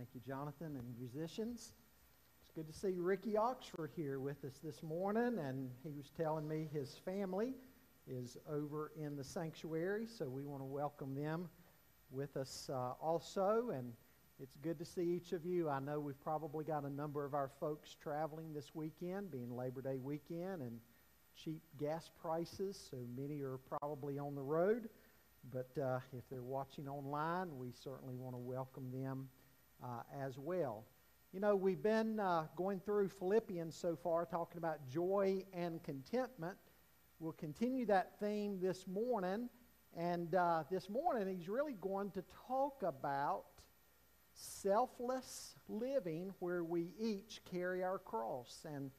Thank you, Jonathan, and musicians. It's good to see Ricky Oxford here with us this morning, and he was telling me his family is over in the sanctuary, so we want to welcome them with us uh, also. And it's good to see each of you. I know we've probably got a number of our folks traveling this weekend, being Labor Day weekend, and cheap gas prices, so many are probably on the road. But uh, if they're watching online, we certainly want to welcome them uh, as well. You know, we've been uh, going through Philippians so far, talking about joy and contentment. We'll continue that theme this morning. And uh, this morning, he's really going to talk about selfless living where we each carry our cross. And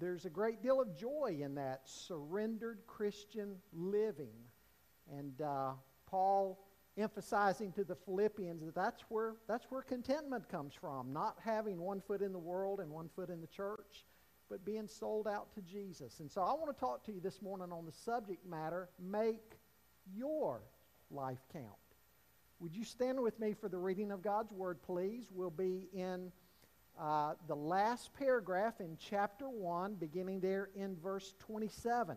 there's a great deal of joy in that surrendered Christian living. And uh, Paul emphasizing to the Philippians that that's where, that's where contentment comes from, not having one foot in the world and one foot in the church, but being sold out to Jesus. And so I want to talk to you this morning on the subject matter make your life count. Would you stand with me for the reading of God's Word, please? We'll be in uh, the last paragraph in chapter 1, beginning there in verse 27.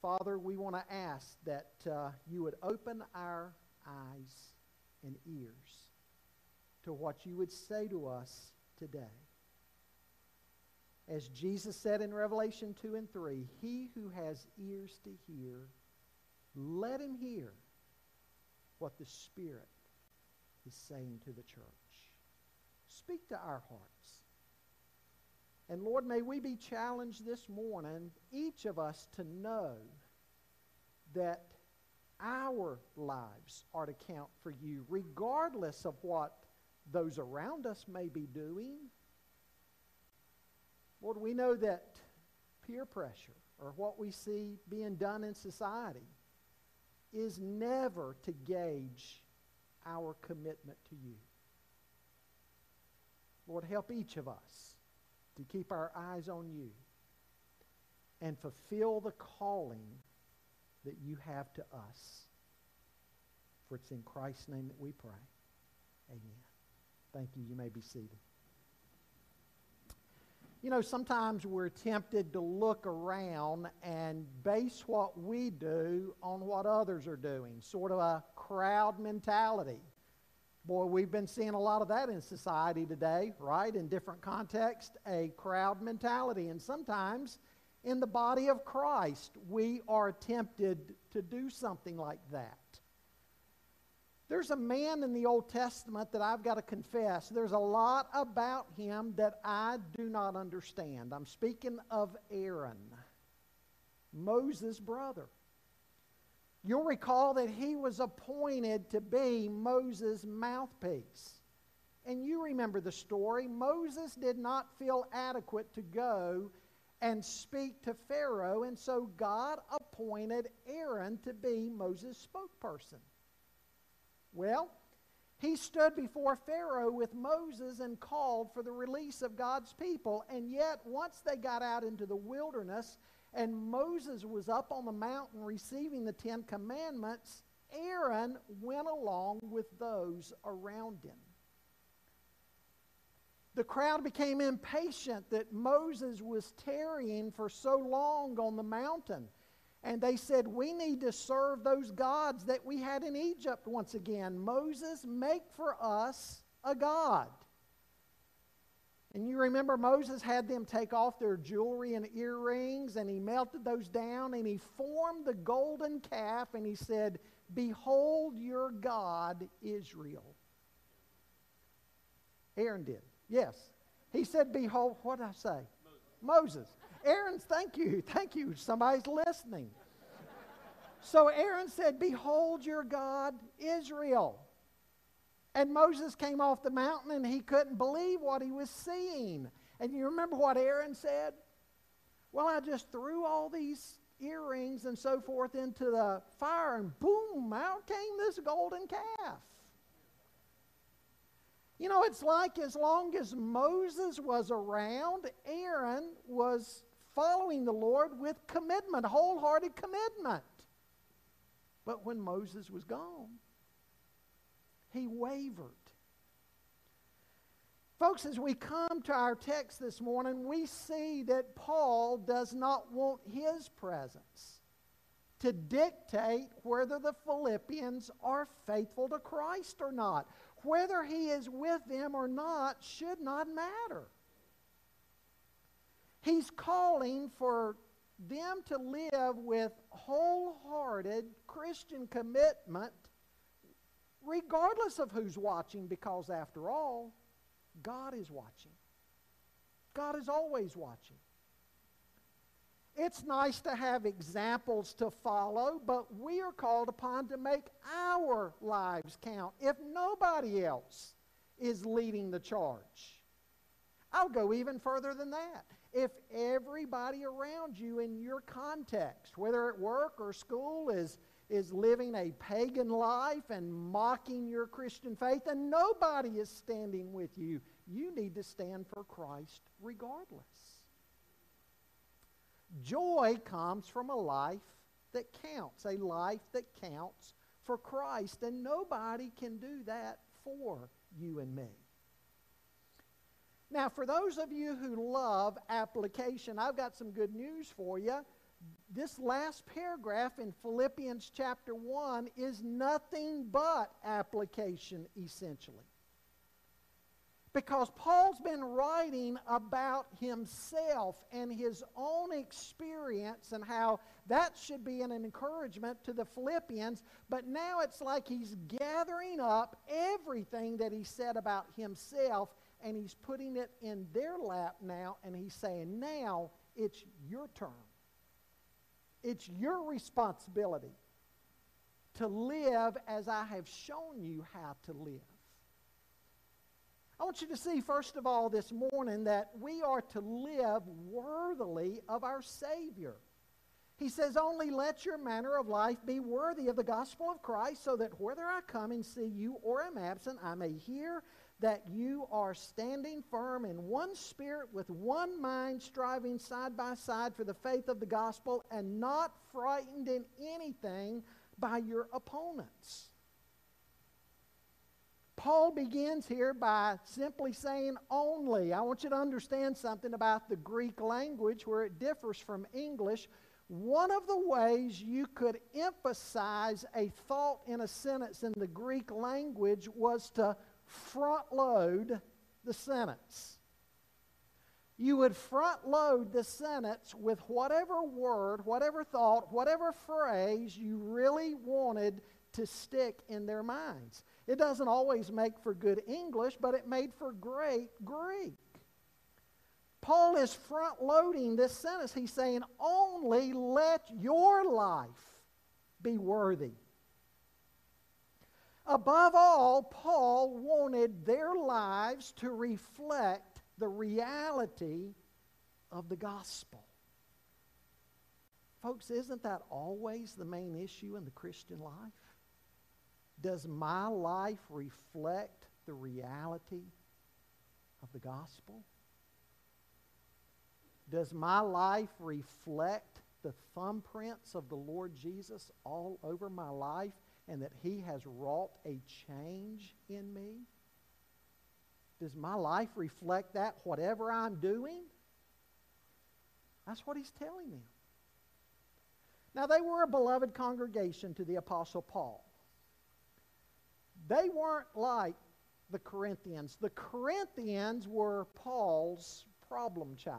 Father, we want to ask that uh, you would open our eyes and ears to what you would say to us today. As Jesus said in Revelation 2 and 3, he who has ears to hear, let him hear what the Spirit is saying to the church. Speak to our hearts. And Lord, may we be challenged this morning, each of us, to know that our lives are to count for you, regardless of what those around us may be doing. Lord, we know that peer pressure or what we see being done in society is never to gauge our commitment to you. Lord, help each of us to keep our eyes on you and fulfill the calling that you have to us. For it's in Christ's name that we pray. Amen. Thank you. You may be seated. You know, sometimes we're tempted to look around and base what we do on what others are doing, sort of a crowd mentality. Boy, we've been seeing a lot of that in society today, right? In different contexts, a crowd mentality. And sometimes in the body of Christ, we are tempted to do something like that. There's a man in the Old Testament that I've got to confess, there's a lot about him that I do not understand. I'm speaking of Aaron, Moses' brother. You'll recall that he was appointed to be Moses' mouthpiece. And you remember the story. Moses did not feel adequate to go and speak to Pharaoh, and so God appointed Aaron to be Moses' spokesperson. Well, he stood before Pharaoh with Moses and called for the release of God's people. And yet, once they got out into the wilderness, and Moses was up on the mountain receiving the Ten Commandments, Aaron went along with those around him. The crowd became impatient that Moses was tarrying for so long on the mountain. And they said, We need to serve those gods that we had in Egypt once again. Moses, make for us a God. And you remember Moses had them take off their jewelry and earrings, and he melted those down, and he formed the golden calf, and he said, Behold your God, Israel. Aaron did. Yes. He said, Behold, what did I say? Moses. Moses. Thank you. Thank you. Somebody's listening. so Aaron said, Behold your God, Israel. And Moses came off the mountain and he couldn't believe what he was seeing. And you remember what Aaron said? Well, I just threw all these earrings and so forth into the fire, and boom, out came this golden calf. You know, it's like as long as Moses was around, Aaron was following the Lord with commitment, wholehearted commitment. But when Moses was gone, he wavered. Folks, as we come to our text this morning, we see that Paul does not want his presence to dictate whether the Philippians are faithful to Christ or not. Whether he is with them or not should not matter. He's calling for them to live with wholehearted Christian commitment regardless of who's watching, because after all, God is watching. God is always watching. It's nice to have examples to follow, but we are called upon to make our lives count if nobody else is leading the charge. I'll go even further than that. If everybody around you in your context, whether at work or school, is is living a pagan life and mocking your Christian faith, and nobody is standing with you. You need to stand for Christ regardless. Joy comes from a life that counts, a life that counts for Christ, and nobody can do that for you and me. Now, for those of you who love application, I've got some good news for you this last paragraph in Philippians chapter 1 is nothing but application, essentially. Because Paul's been writing about himself and his own experience and how that should be an encouragement to the Philippians, but now it's like he's gathering up everything that he said about himself and he's putting it in their lap now and he's saying, Now it's your turn. It's your responsibility to live as I have shown you how to live. I want you to see, first of all, this morning that we are to live worthily of our Savior. He says, Only let your manner of life be worthy of the gospel of Christ, so that whether I come and see you or am absent, I may hear that you are standing firm in one spirit with one mind, striving side by side for the faith of the gospel, and not frightened in anything by your opponents. Paul begins here by simply saying only. I want you to understand something about the Greek language where it differs from English. One of the ways you could emphasize a thought in a sentence in the Greek language was to front load the sentence. You would front load the sentence with whatever word, whatever thought, whatever phrase you really wanted to stick in their minds. It doesn't always make for good English, but it made for great Greek. Paul is front loading this sentence. He's saying, Only let your life be worthy Above all, Paul wanted their lives to reflect the reality of the gospel. Folks, isn't that always the main issue in the Christian life? Does my life reflect the reality of the gospel? Does my life reflect the thumbprints of the Lord Jesus all over my life and that He has wrought a change in me? Does my life reflect that, whatever I'm doing? That's what He's telling them. Now, they were a beloved congregation to the Apostle Paul. They weren't like the Corinthians. The Corinthians were Paul's problem child.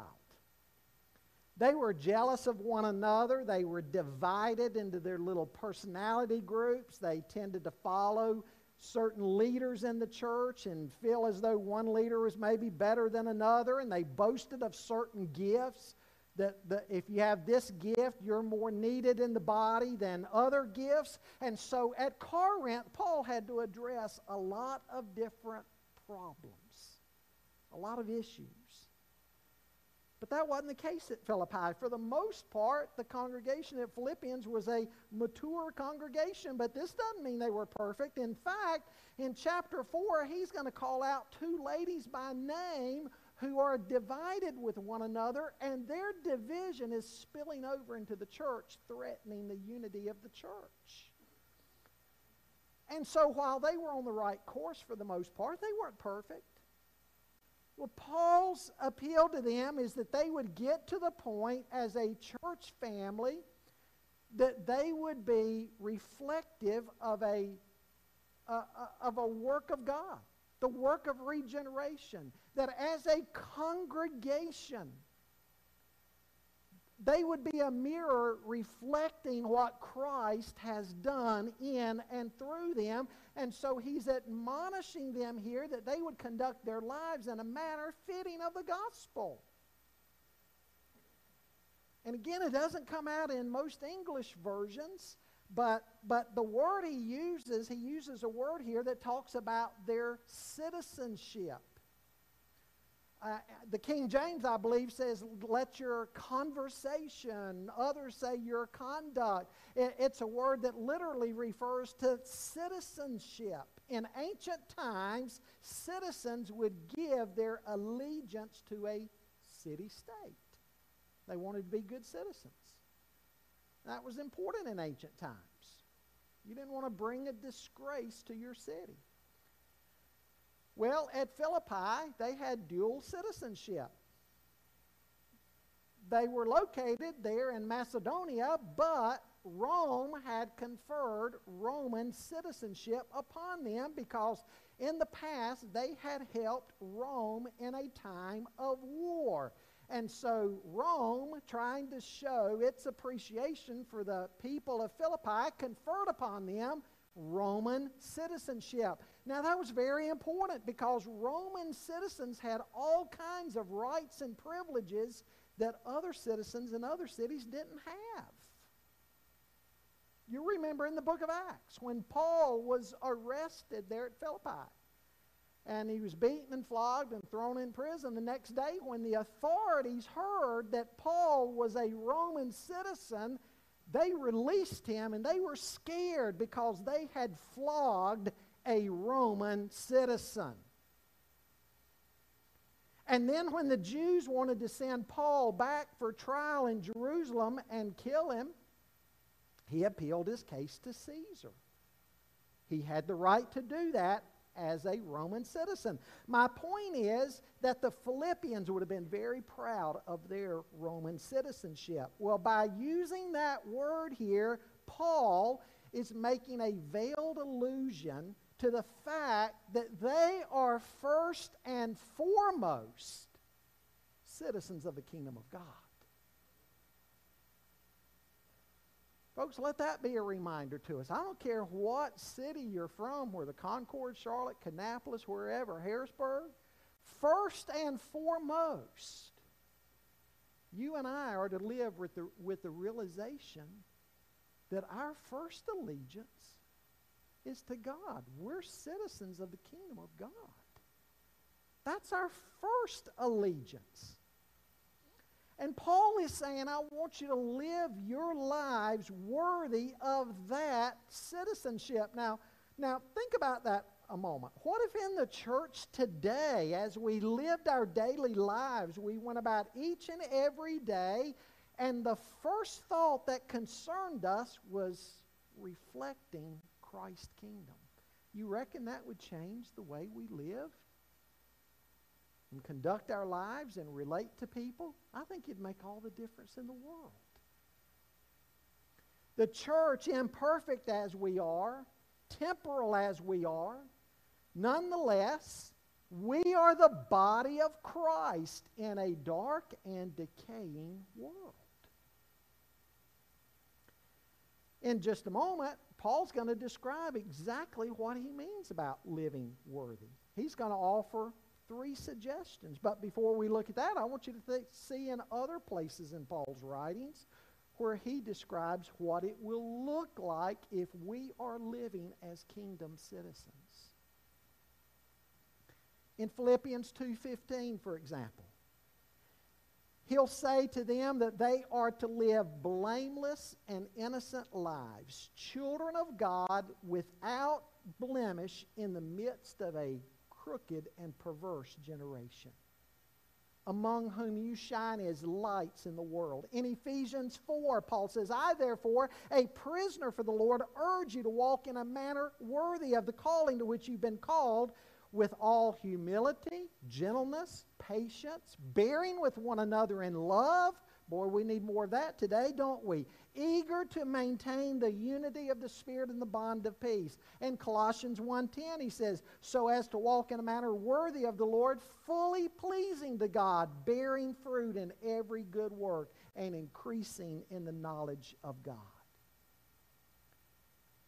They were jealous of one another. They were divided into their little personality groups. They tended to follow certain leaders in the church and feel as though one leader was maybe better than another, and they boasted of certain gifts. That, that if you have this gift, you're more needed in the body than other gifts. And so at Corinth, Paul had to address a lot of different problems, a lot of issues. But that wasn't the case at Philippi. For the most part, the congregation at Philippians was a mature congregation, but this doesn't mean they were perfect. In fact, in chapter 4, he's going to call out two ladies by name who are divided with one another, and their division is spilling over into the church, threatening the unity of the church. And so while they were on the right course for the most part, they weren't perfect. Well, Paul's appeal to them is that they would get to the point as a church family that they would be reflective of a, uh, of a work of God, the work of regeneration. That as a congregation, they would be a mirror reflecting what Christ has done in and through them. And so he's admonishing them here that they would conduct their lives in a manner fitting of the gospel. And again, it doesn't come out in most English versions, but, but the word he uses, he uses a word here that talks about their citizenship. Uh, the King James, I believe, says, let your conversation, others say your conduct. It, it's a word that literally refers to citizenship. In ancient times, citizens would give their allegiance to a city state. They wanted to be good citizens. That was important in ancient times. You didn't want to bring a disgrace to your city. Well, at Philippi, they had dual citizenship. They were located there in Macedonia, but Rome had conferred Roman citizenship upon them because in the past they had helped Rome in a time of war. And so Rome, trying to show its appreciation for the people of Philippi, conferred upon them Roman citizenship. Now, that was very important because Roman citizens had all kinds of rights and privileges that other citizens in other cities didn't have. You remember in the book of Acts when Paul was arrested there at Philippi and he was beaten and flogged and thrown in prison. The next day, when the authorities heard that Paul was a Roman citizen, they released him and they were scared because they had flogged a Roman citizen. And then, when the Jews wanted to send Paul back for trial in Jerusalem and kill him, he appealed his case to Caesar. He had the right to do that as a Roman citizen. My point is that the Philippians would have been very proud of their Roman citizenship. Well, by using that word here, Paul is making a veiled allusion to the fact that they are first and foremost citizens of the kingdom of God. Folks, let that be a reminder to us. I don't care what city you're from, whether Concord, Charlotte, Kannapolis, wherever, Harrisburg, first and foremost, you and I are to live with the, with the realization that our first allegiance is to God. We're citizens of the kingdom of God. That's our first allegiance. And Paul is saying, I want you to live your lives worthy of that citizenship. Now, now think about that a moment. What if in the church today, as we lived our daily lives, we went about each and every day, and the first thought that concerned us was reflecting Christ's kingdom? You reckon that would change the way we live? And conduct our lives and relate to people, I think it'd make all the difference in the world. The church, imperfect as we are, temporal as we are, Nonetheless, we are the body of Christ in a dark and decaying world. In just a moment, Paul's going to describe exactly what he means about living worthy. He's going to offer three suggestions. But before we look at that, I want you to th- see in other places in Paul's writings where he describes what it will look like if we are living as kingdom citizens. In Philippians 2:15, for example, He'll say to them that they are to live blameless and innocent lives, children of God without blemish in the midst of a crooked and perverse generation, among whom you shine as lights in the world. In Ephesians 4, Paul says, I therefore, a prisoner for the Lord, urge you to walk in a manner worthy of the calling to which you've been called with all humility, gentleness, patience, bearing with one another in love. Boy, we need more of that today, don't we? Eager to maintain the unity of the Spirit and the bond of peace. In Colossians 1.10, he says, So as to walk in a manner worthy of the Lord, fully pleasing to God, bearing fruit in every good work, and increasing in the knowledge of God.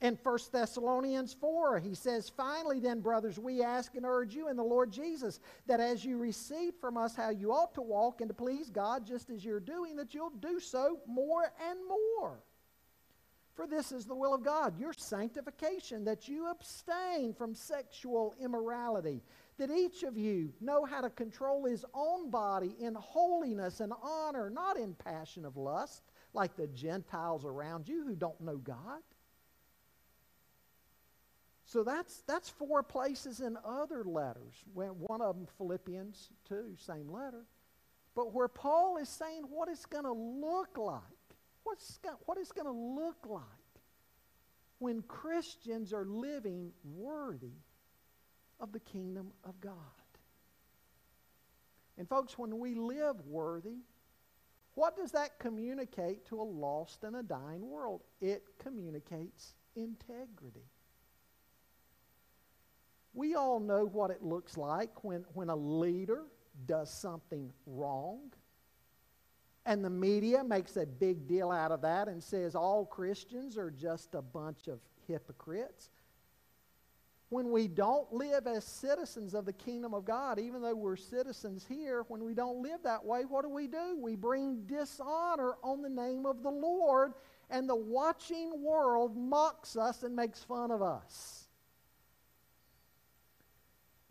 In 1 Thessalonians 4, he says, Finally, then, brothers, we ask and urge you in the Lord Jesus that as you receive from us how you ought to walk and to please God, just as you're doing, that you'll do so more and more. For this is the will of God, your sanctification, that you abstain from sexual immorality, that each of you know how to control his own body in holiness and honor, not in passion of lust, like the Gentiles around you who don't know God. So that's, that's four places in other letters. One of them, Philippians 2, same letter. But where Paul is saying what it's going to look like. What's, what it's going to look like when Christians are living worthy of the kingdom of God. And folks, when we live worthy, what does that communicate to a lost and a dying world? It communicates integrity. We all know what it looks like when, when a leader does something wrong. And the media makes a big deal out of that and says all Christians are just a bunch of hypocrites. When we don't live as citizens of the kingdom of God, even though we're citizens here, when we don't live that way, what do we do? We bring dishonor on the name of the Lord, and the watching world mocks us and makes fun of us.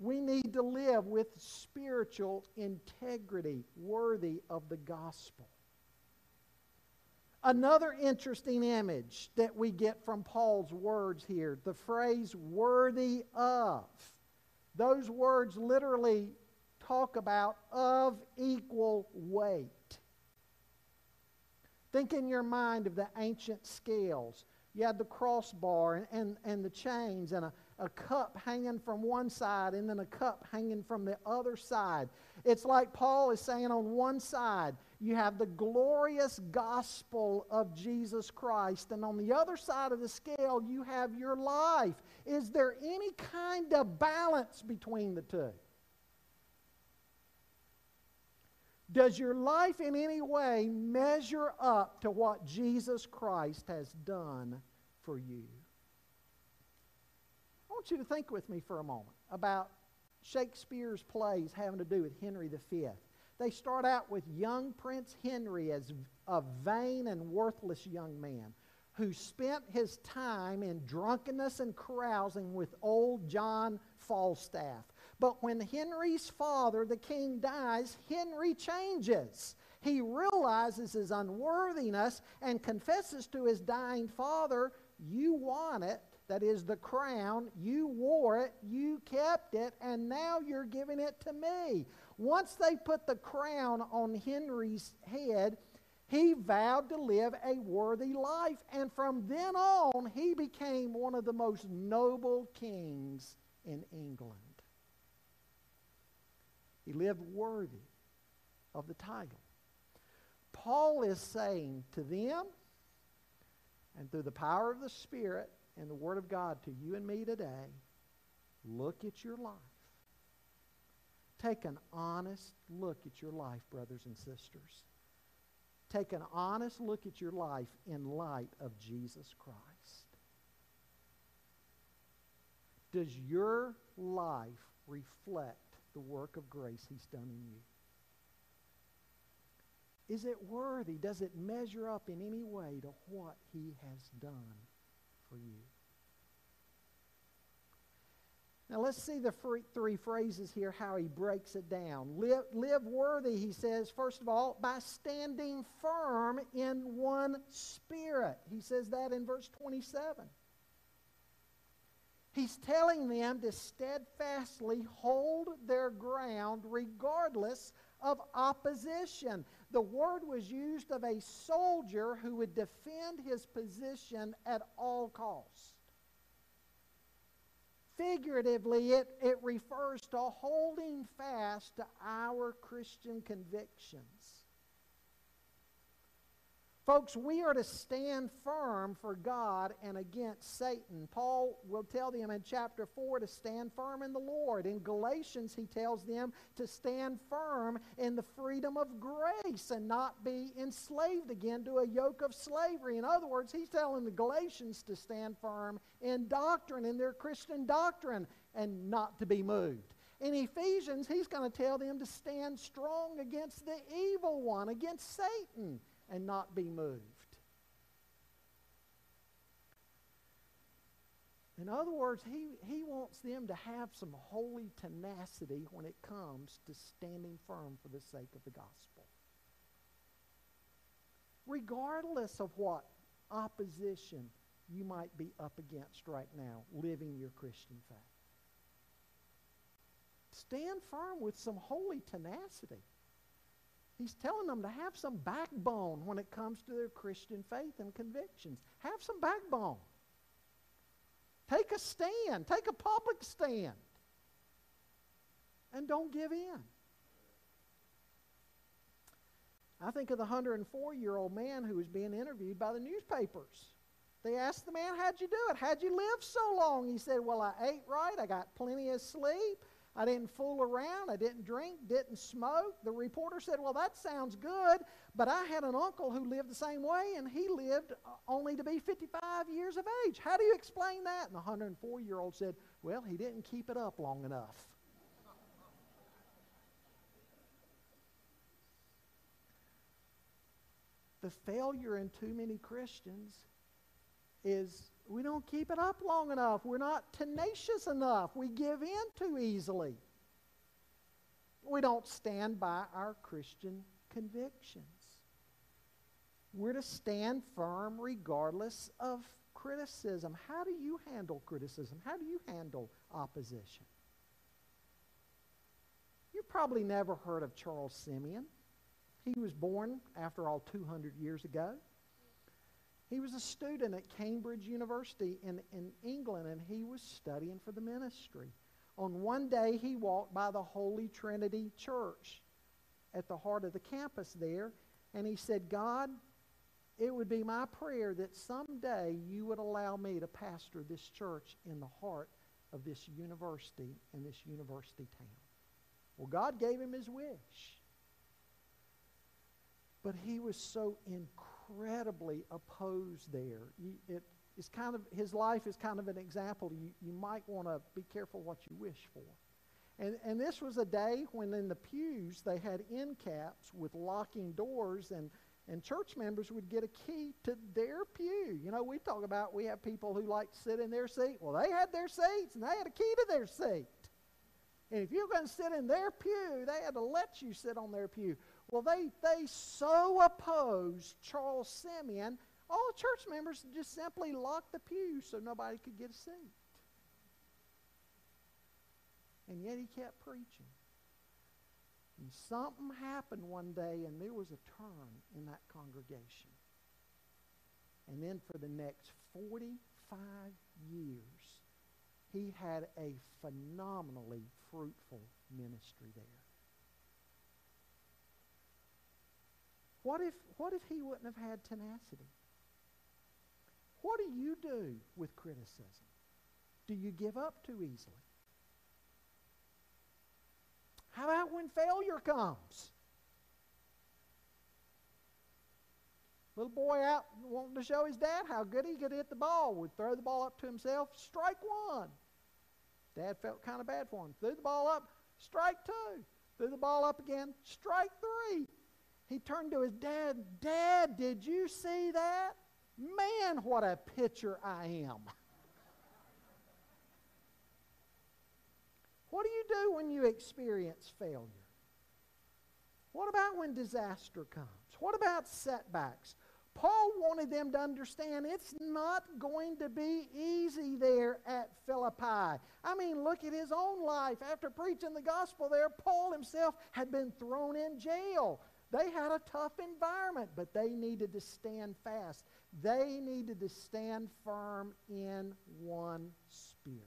We need to live with spiritual integrity worthy of the gospel. Another interesting image that we get from Paul's words here the phrase worthy of. Those words literally talk about of equal weight. Think in your mind of the ancient scales. You had the crossbar and, and, and the chains and a, a cup hanging from one side and then a cup hanging from the other side. It's like Paul is saying on one side, you have the glorious gospel of Jesus Christ, and on the other side of the scale, you have your life. Is there any kind of balance between the two? Does your life in any way measure up to what Jesus Christ has done for you? Want you to think with me for a moment about Shakespeare's plays having to do with Henry V. They start out with young Prince Henry as a vain and worthless young man who spent his time in drunkenness and carousing with old John Falstaff. But when Henry's father, the king, dies, Henry changes. He realizes his unworthiness and confesses to his dying father, You want it, that is the crown. You wore it, you kept it, and now you're giving it to me. Once they put the crown on Henry's head, he vowed to live a worthy life. And from then on, he became one of the most noble kings in England. He lived worthy of the title. Paul is saying to them, and through the power of the Spirit, and the Word of God to you and me today Look at your life. Take an honest look at your life, brothers and sisters. Take an honest look at your life in light of Jesus Christ. Does your life reflect the work of grace He's done in you? Is it worthy? Does it measure up in any way to what He has done for you? Now let's see the three phrases here, how he breaks it down. Live, live worthy, he says, first of all, by standing firm in one spirit. He says that in verse 27. He's telling them to steadfastly hold their ground regardless of opposition. The word was used of a soldier who would defend his position at all costs. Figuratively, it, it refers to holding fast to our Christian convictions. Folks, we are to stand firm for God and against Satan. Paul will tell them in chapter 4 to stand firm in the Lord. In Galatians, he tells them to stand firm in the freedom of grace and not be enslaved again to a yoke of slavery. In other words, he's telling the Galatians to stand firm in doctrine, in their Christian doctrine, and not to be moved. In Ephesians, he's going to tell them to stand strong against the evil one, against Satan and not be moved. In other words, he, he wants them to have some holy tenacity when it comes to standing firm for the sake of the gospel. Regardless of what opposition you might be up against right now, living your Christian faith. Stand firm with some holy tenacity. He's telling them to have some backbone when it comes to their Christian faith and convictions. Have some backbone. Take a stand. Take a public stand. And don't give in. I think of the 104 year old man who was being interviewed by the newspapers. They asked the man, How'd you do it? How'd you live so long? He said, Well, I ate right. I got plenty of sleep. I didn't fool around. I didn't drink, didn't smoke. The reporter said, Well, that sounds good, but I had an uncle who lived the same way, and he lived uh, only to be 55 years of age. How do you explain that? And the 104 year old said, Well, he didn't keep it up long enough. the failure in too many Christians is we don't keep it up long enough. We're not tenacious enough. We give in too easily. We don't stand by our Christian convictions. We're to stand firm regardless of criticism. How do you handle criticism? How do you handle opposition? You've probably never heard of Charles Simeon. He was born, after all, 200 years ago. He was a student at Cambridge University in, in England, and he was studying for the ministry. On one day, he walked by the Holy Trinity Church at the heart of the campus there, and he said, God, it would be my prayer that someday you would allow me to pastor this church in the heart of this university in this university town. Well, God gave him his wish. But he was so incredible incredibly opposed there. It's kind of, his life is kind of an example. You, you might want to be careful what you wish for. And, and this was a day when in the pews they had end caps with locking doors, and, and church members would get a key to their pew. You know, we talk about we have people who like to sit in their seat. Well, they had their seats, and they had a key to their seat. And if you were going to sit in their pew, they had to let you sit on their pew. Well, they, they so opposed Charles Simeon, all church members just simply locked the pew so nobody could get a seat. And yet he kept preaching. And something happened one day, and there was a turn in that congregation. And then for the next 45 years, he had a phenomenally fruitful ministry there. What if, what if he wouldn't have had tenacity? What do you do with criticism? Do you give up too easily? How about when failure comes? Little boy out wanting to show his dad how good he could hit the ball would throw the ball up to himself, strike one. Dad felt kind of bad for him. Threw the ball up, strike two. Threw the ball up again, strike three. He turned to his dad, Dad, did you see that? Man, what a pitcher I am. what do you do when you experience failure? What about when disaster comes? What about setbacks? Paul wanted them to understand it's not going to be easy there at Philippi. I mean, look at his own life. After preaching the gospel there, Paul himself had been thrown in jail. They had a tough environment, but they needed to stand fast. They needed to stand firm in one spirit.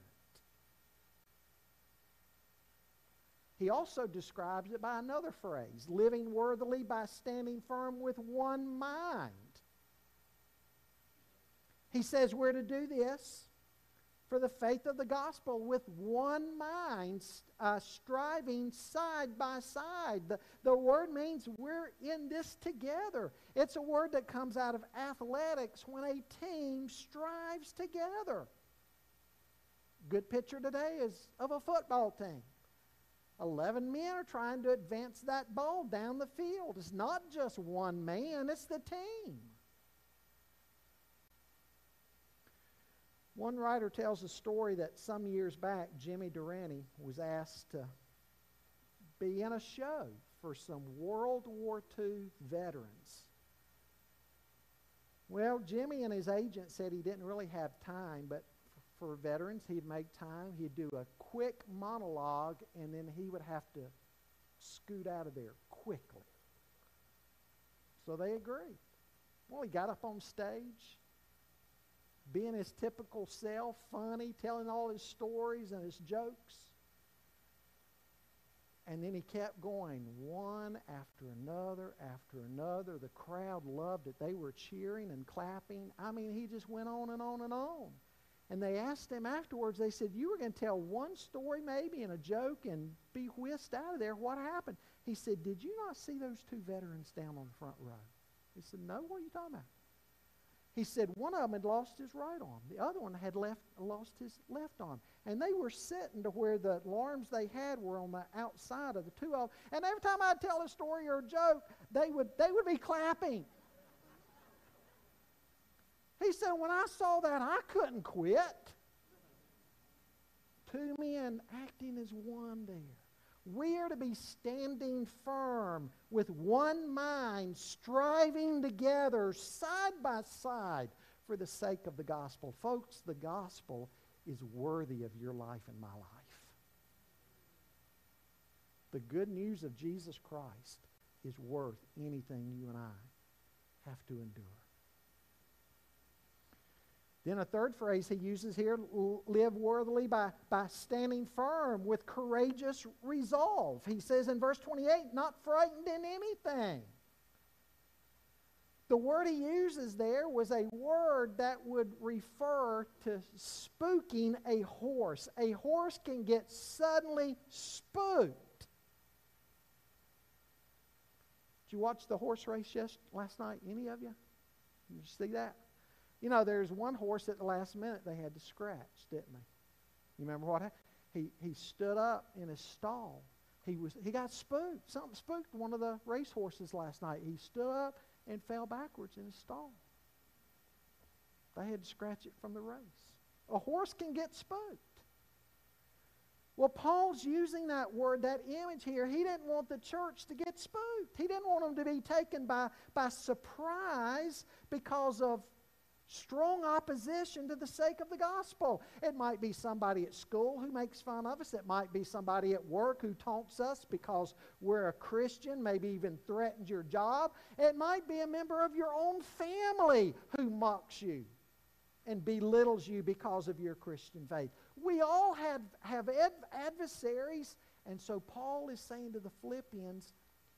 He also describes it by another phrase living worthily by standing firm with one mind. He says we're to do this for the faith of the gospel with one mind, uh, striving side by side. The, the word means we're in this together. It's a word that comes out of athletics when a team strives together. Good picture today is of a football team. 11 men are trying to advance that ball down the field. It's not just one man, it's the team. One writer tells a story that some years back, Jimmy Durante was asked to be in a show for some World War II veterans. Well, Jimmy and his agent said he didn't really have time, but for veterans, he'd make time. He'd do a quick monologue, and then he would have to scoot out of there quickly. So they agreed. Well, he got up on stage being his typical self, funny, telling all his stories and his jokes. And then he kept going one after another after another. The crowd loved it. They were cheering and clapping. I mean, he just went on and on and on. And they asked him afterwards, they said, You were going to tell one story maybe and a joke and be whisked out of there. What happened? He said, Did you not see those two veterans down on the front row? He said, No, what are you talking about? He said one of them had lost his right arm. The other one had left, lost his left arm. And they were sitting to where the alarms they had were on the outside of the two of them. And every time I'd tell a story or a joke, they would, they would be clapping. He said, when I saw that, I couldn't quit. Two men acting as one there. We are to be standing firm with one mind, striving together side by side for the sake of the gospel. Folks, the gospel is worthy of your life and my life. The good news of Jesus Christ is worth anything you and I have to endure. Then a third phrase he uses here live worthily by, by standing firm with courageous resolve. He says in verse 28, not frightened in anything. The word he uses there was a word that would refer to spooking a horse. A horse can get suddenly spooked. Did you watch the horse race yes, last night? Any of you? Did you see that? You know, there's one horse at the last minute they had to scratch, didn't they? You remember what happened? He, he stood up in his stall. He, was, he got spooked. Something spooked one of the race horses last night. He stood up and fell backwards in his stall. They had to scratch it from the race. A horse can get spooked. Well, Paul's using that word, that image here. He didn't want the church to get spooked. He didn't want them to be taken by, by surprise because of strong opposition to the sake of the gospel. It might be somebody at school who makes fun of us. It might be somebody at work who taunts us because we're a Christian, maybe even threatens your job. It might be a member of your own family who mocks you and belittles you because of your Christian faith. We all have, have adversaries, and so Paul is saying to the Philippians,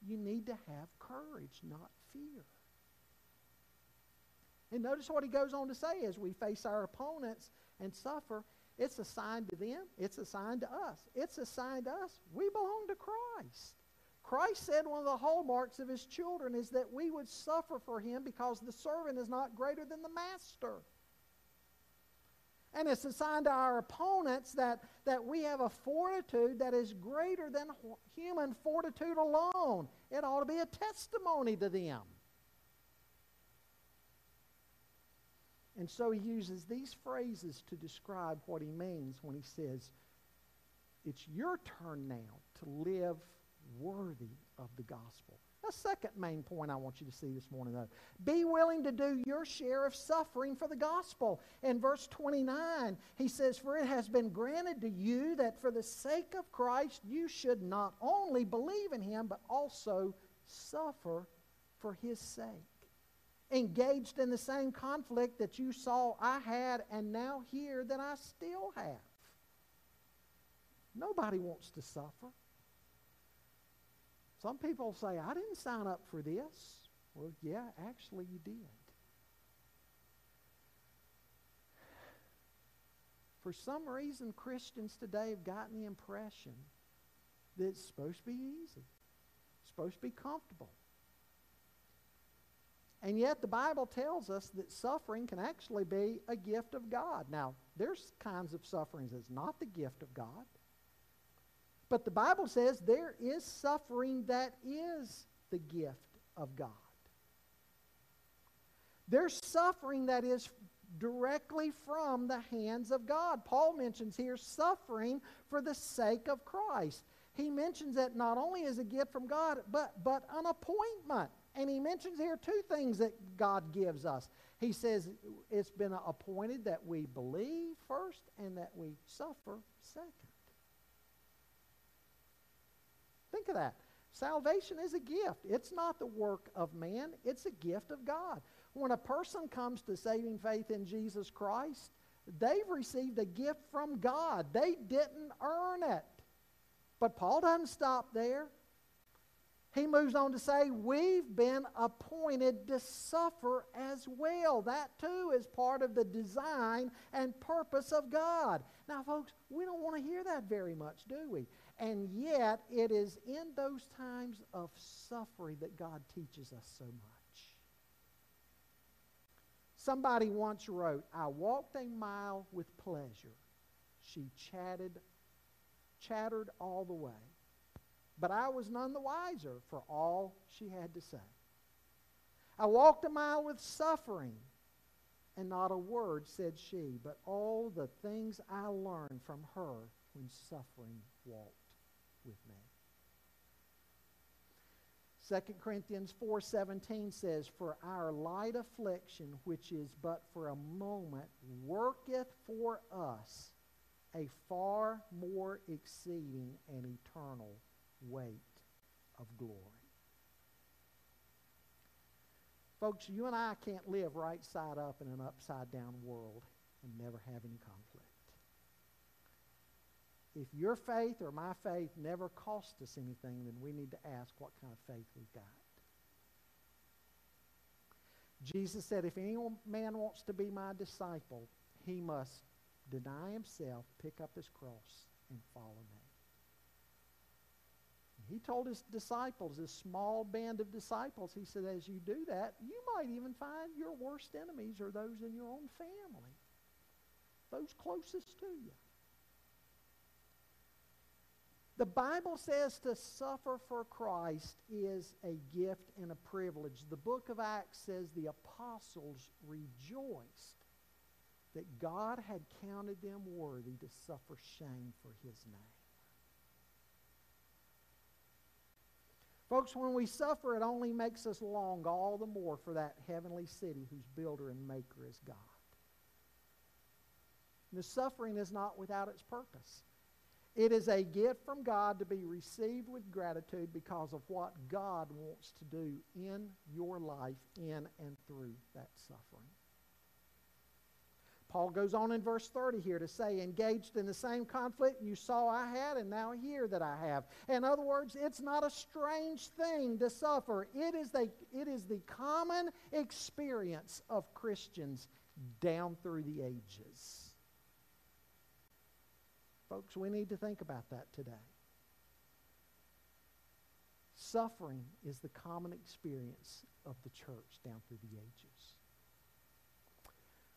you need to have courage, not fear. And notice what he goes on to say as we face our opponents and suffer. It's a sign to them, it's a sign to us. It's a sign to us. We belong to Christ. Christ said one of the hallmarks of his children is that we would suffer for him because the servant is not greater than the master. And it's a sign to our opponents that, that we have a fortitude that is greater than human fortitude alone. It ought to be a testimony to them. And so he uses these phrases to describe what he means when he says, It's your turn now to live worthy of the gospel. A second main point I want you to see this morning, though. Be willing to do your share of suffering for the gospel. In verse 29, he says, For it has been granted to you that for the sake of Christ you should not only believe in him, but also suffer for his sake. Engaged in the same conflict that you saw I had and now hear that I still have. Nobody wants to suffer. Some people say, I didn't sign up for this. Well, yeah, actually, you did. For some reason, Christians today have gotten the impression that it's supposed to be easy, supposed to be comfortable. And yet, the Bible tells us that suffering can actually be a gift of God. Now, there's kinds of sufferings that's not the gift of God. But the Bible says there is suffering that is the gift of God. There's suffering that is directly from the hands of God. Paul mentions here suffering for the sake of Christ. He mentions that not only as a gift from God, but, but an appointment. And he mentions here two things that God gives us. He says it's been appointed that we believe first and that we suffer second. Think of that. Salvation is a gift. It's not the work of man, it's a gift of God. When a person comes to saving faith in Jesus Christ, they've received a gift from God. They didn't earn it. But Paul doesn't stop there. He moves on to say, We've been appointed to suffer as well. That too is part of the design and purpose of God. Now, folks, we don't want to hear that very much, do we? And yet, it is in those times of suffering that God teaches us so much. Somebody once wrote, I walked a mile with pleasure. She chatted, chattered all the way. But I was none the wiser for all she had to say. I walked a mile with suffering, and not a word said she, but all the things I learned from her when suffering walked with me. 2 Corinthians 4:17 says for our light affliction which is but for a moment worketh for us a far more exceeding and eternal weight of glory. Folks, you and I can't live right side up in an upside down world and never have any conflict if your faith or my faith never cost us anything, then we need to ask what kind of faith we've got. Jesus said, If any man wants to be my disciple, he must deny himself, pick up his cross, and follow me. He told his disciples, this small band of disciples, he said, as you do that, you might even find your worst enemies are those in your own family, those closest to you. The Bible says to suffer for Christ is a gift and a privilege. The book of Acts says the apostles rejoiced that God had counted them worthy to suffer shame for his name. Folks, when we suffer, it only makes us long all the more for that heavenly city whose builder and maker is God. And the suffering is not without its purpose. It is a gift from God to be received with gratitude because of what God wants to do in your life, in and through that suffering. Paul goes on in verse 30 here to say, engaged in the same conflict you saw I had and now hear that I have. In other words, it's not a strange thing to suffer. It is the, it is the common experience of Christians down through the ages. Folks, we need to think about that today. Suffering is the common experience of the church down through the ages.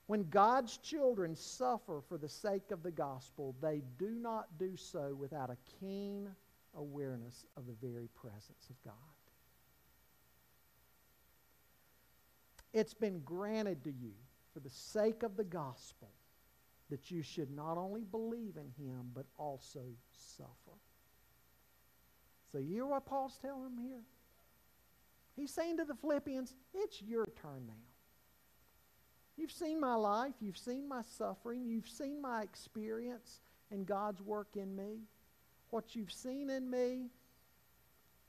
When God's children suffer for the sake of the gospel, they do not do so without a keen awareness of the very presence of God. It's been granted to you for the sake of the gospel that you should not only believe in him, but also suffer. So, you hear what Paul's telling them here? He's saying to the Philippians, it's your turn now. You've seen my life, you've seen my suffering, you've seen my experience and God's work in me. What you've seen in me,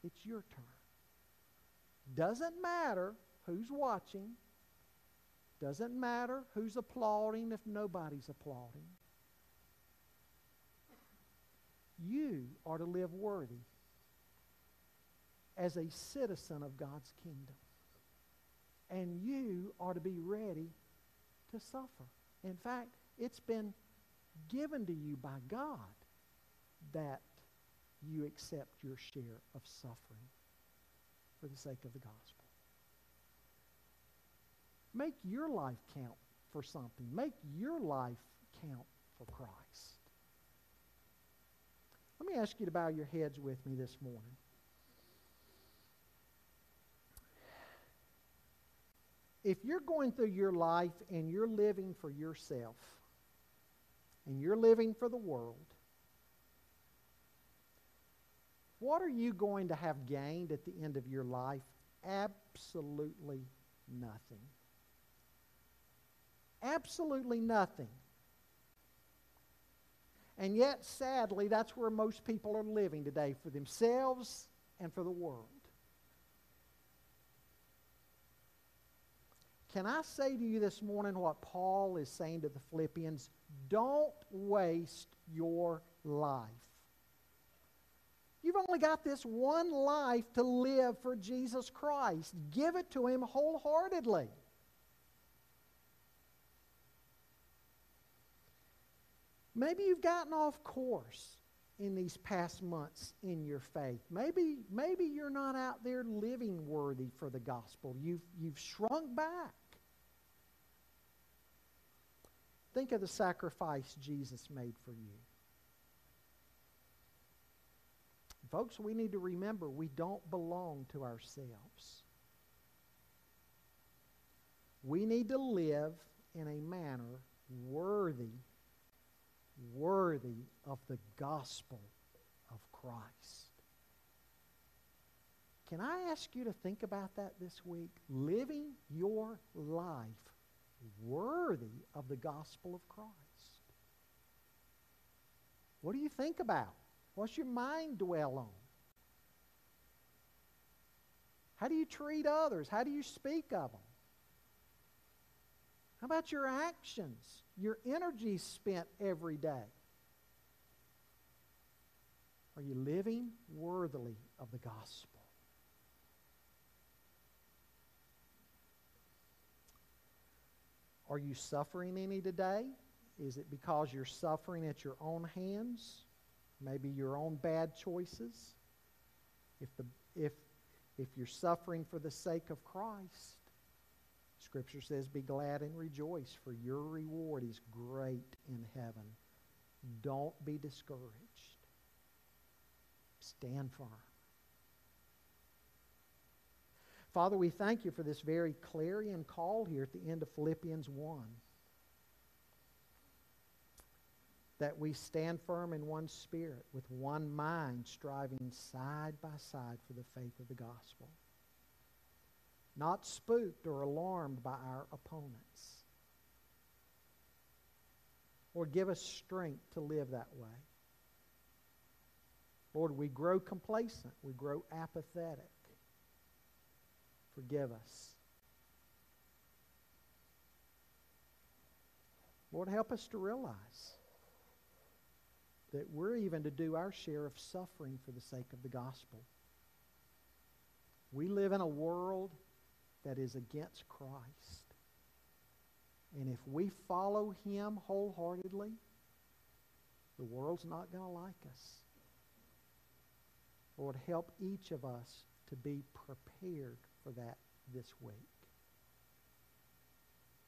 it's your turn. Doesn't matter who's watching, doesn't matter who's applauding if nobody's applauding. You are to live worthy as a citizen of God's kingdom. And you are to be ready to suffer. In fact, it's been given to you by God that you accept your share of suffering for the sake of the gospel. Make your life count for something. Make your life count for Christ. Let me ask you to bow your heads with me this morning. If you're going through your life and you're living for yourself and you're living for the world, what are you going to have gained at the end of your life? Absolutely nothing. Absolutely nothing. And yet, sadly, that's where most people are living today for themselves and for the world. Can I say to you this morning what Paul is saying to the Philippians? Don't waste your life. You've only got this one life to live for Jesus Christ. Give it to Him wholeheartedly. Maybe you've gotten off course in these past months in your faith. Maybe, maybe you're not out there living worthy for the gospel. You've, you've shrunk back. Think of the sacrifice Jesus made for you. Folks, we need to remember we don't belong to ourselves. We need to live in a manner worthy worthy of the gospel of Christ. Can I ask you to think about that this week? Living your life worthy of the gospel of Christ. What do you think about? What's your mind dwell on? How do you treat others? How do you speak of them? How about your actions? Your energy spent every day? Are you living worthily of the gospel? Are you suffering any today? Is it because you're suffering at your own hands? Maybe your own bad choices? If, the, if, if you're suffering for the sake of Christ, Scripture says, Be glad and rejoice, for your reward is great in heaven. Don't be discouraged. Stand firm. Father, we thank you for this very clarion call here at the end of Philippians 1. That we stand firm in one spirit, with one mind, striving side by side for the faith of the gospel not spooked or alarmed by our opponents. Lord, give us strength to live that way. Lord, we grow complacent, we grow apathetic. Forgive us. Lord, help us to realize that we're even to do our share of suffering for the sake of the gospel. We live in a world that is against Christ. And if we follow him wholeheartedly, the world's not going to like us. Lord, help each of us to be prepared for that this week.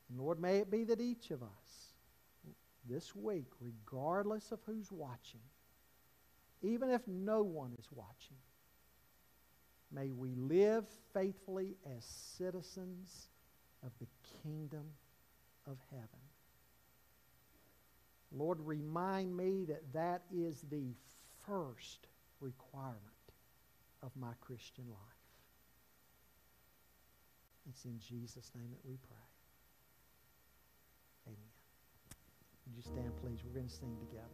And Lord, may it be that each of us this week, regardless of who's watching, even if no one is watching, may we live faithfully as citizens of the kingdom of heaven. Lord, remind me that that is the first requirement of my Christian life. It's in Jesus' name that we pray. Amen. Would you stand, please? We're going to sing together.